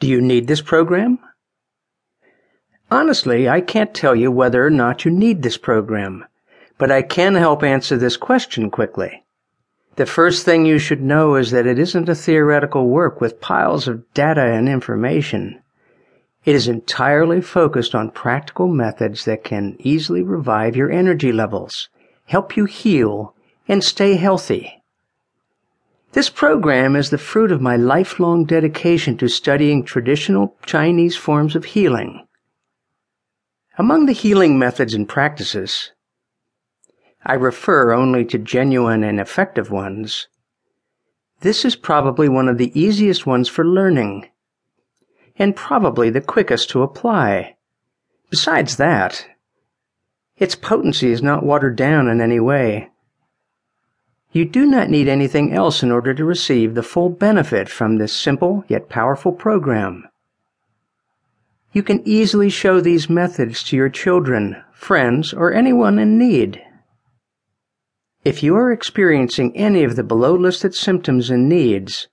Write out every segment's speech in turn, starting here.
Do you need this program? Honestly, I can't tell you whether or not you need this program, but I can help answer this question quickly. The first thing you should know is that it isn't a theoretical work with piles of data and information. It is entirely focused on practical methods that can easily revive your energy levels, help you heal, and stay healthy. This program is the fruit of my lifelong dedication to studying traditional Chinese forms of healing. Among the healing methods and practices, I refer only to genuine and effective ones. This is probably one of the easiest ones for learning, and probably the quickest to apply. Besides that, its potency is not watered down in any way. You do not need anything else in order to receive the full benefit from this simple yet powerful program. You can easily show these methods to your children, friends, or anyone in need. If you are experiencing any of the below listed symptoms and needs,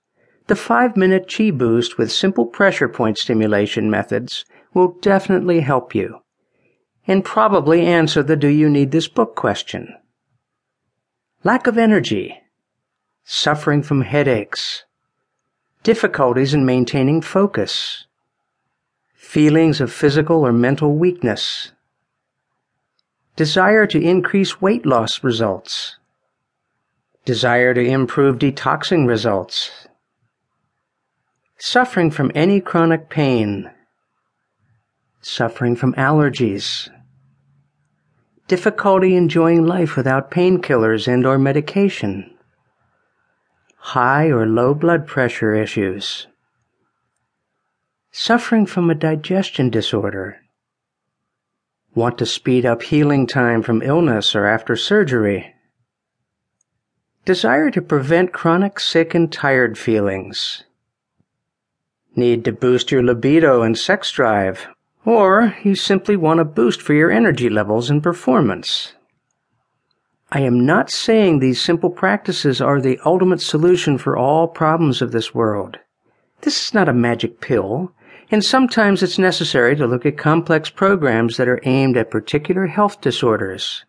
the 5 minute Chi boost with simple pressure point stimulation methods will definitely help you and probably answer the do you need this book question lack of energy, suffering from headaches, difficulties in maintaining focus, feelings of physical or mental weakness, desire to increase weight loss results, desire to improve detoxing results, suffering from any chronic pain, suffering from allergies, difficulty enjoying life without painkillers and or medication, high or low blood pressure issues, suffering from a digestion disorder, want to speed up healing time from illness or after surgery, desire to prevent chronic sick and tired feelings, need to boost your libido and sex drive or you simply want a boost for your energy levels and performance. I am not saying these simple practices are the ultimate solution for all problems of this world. This is not a magic pill, and sometimes it's necessary to look at complex programs that are aimed at particular health disorders.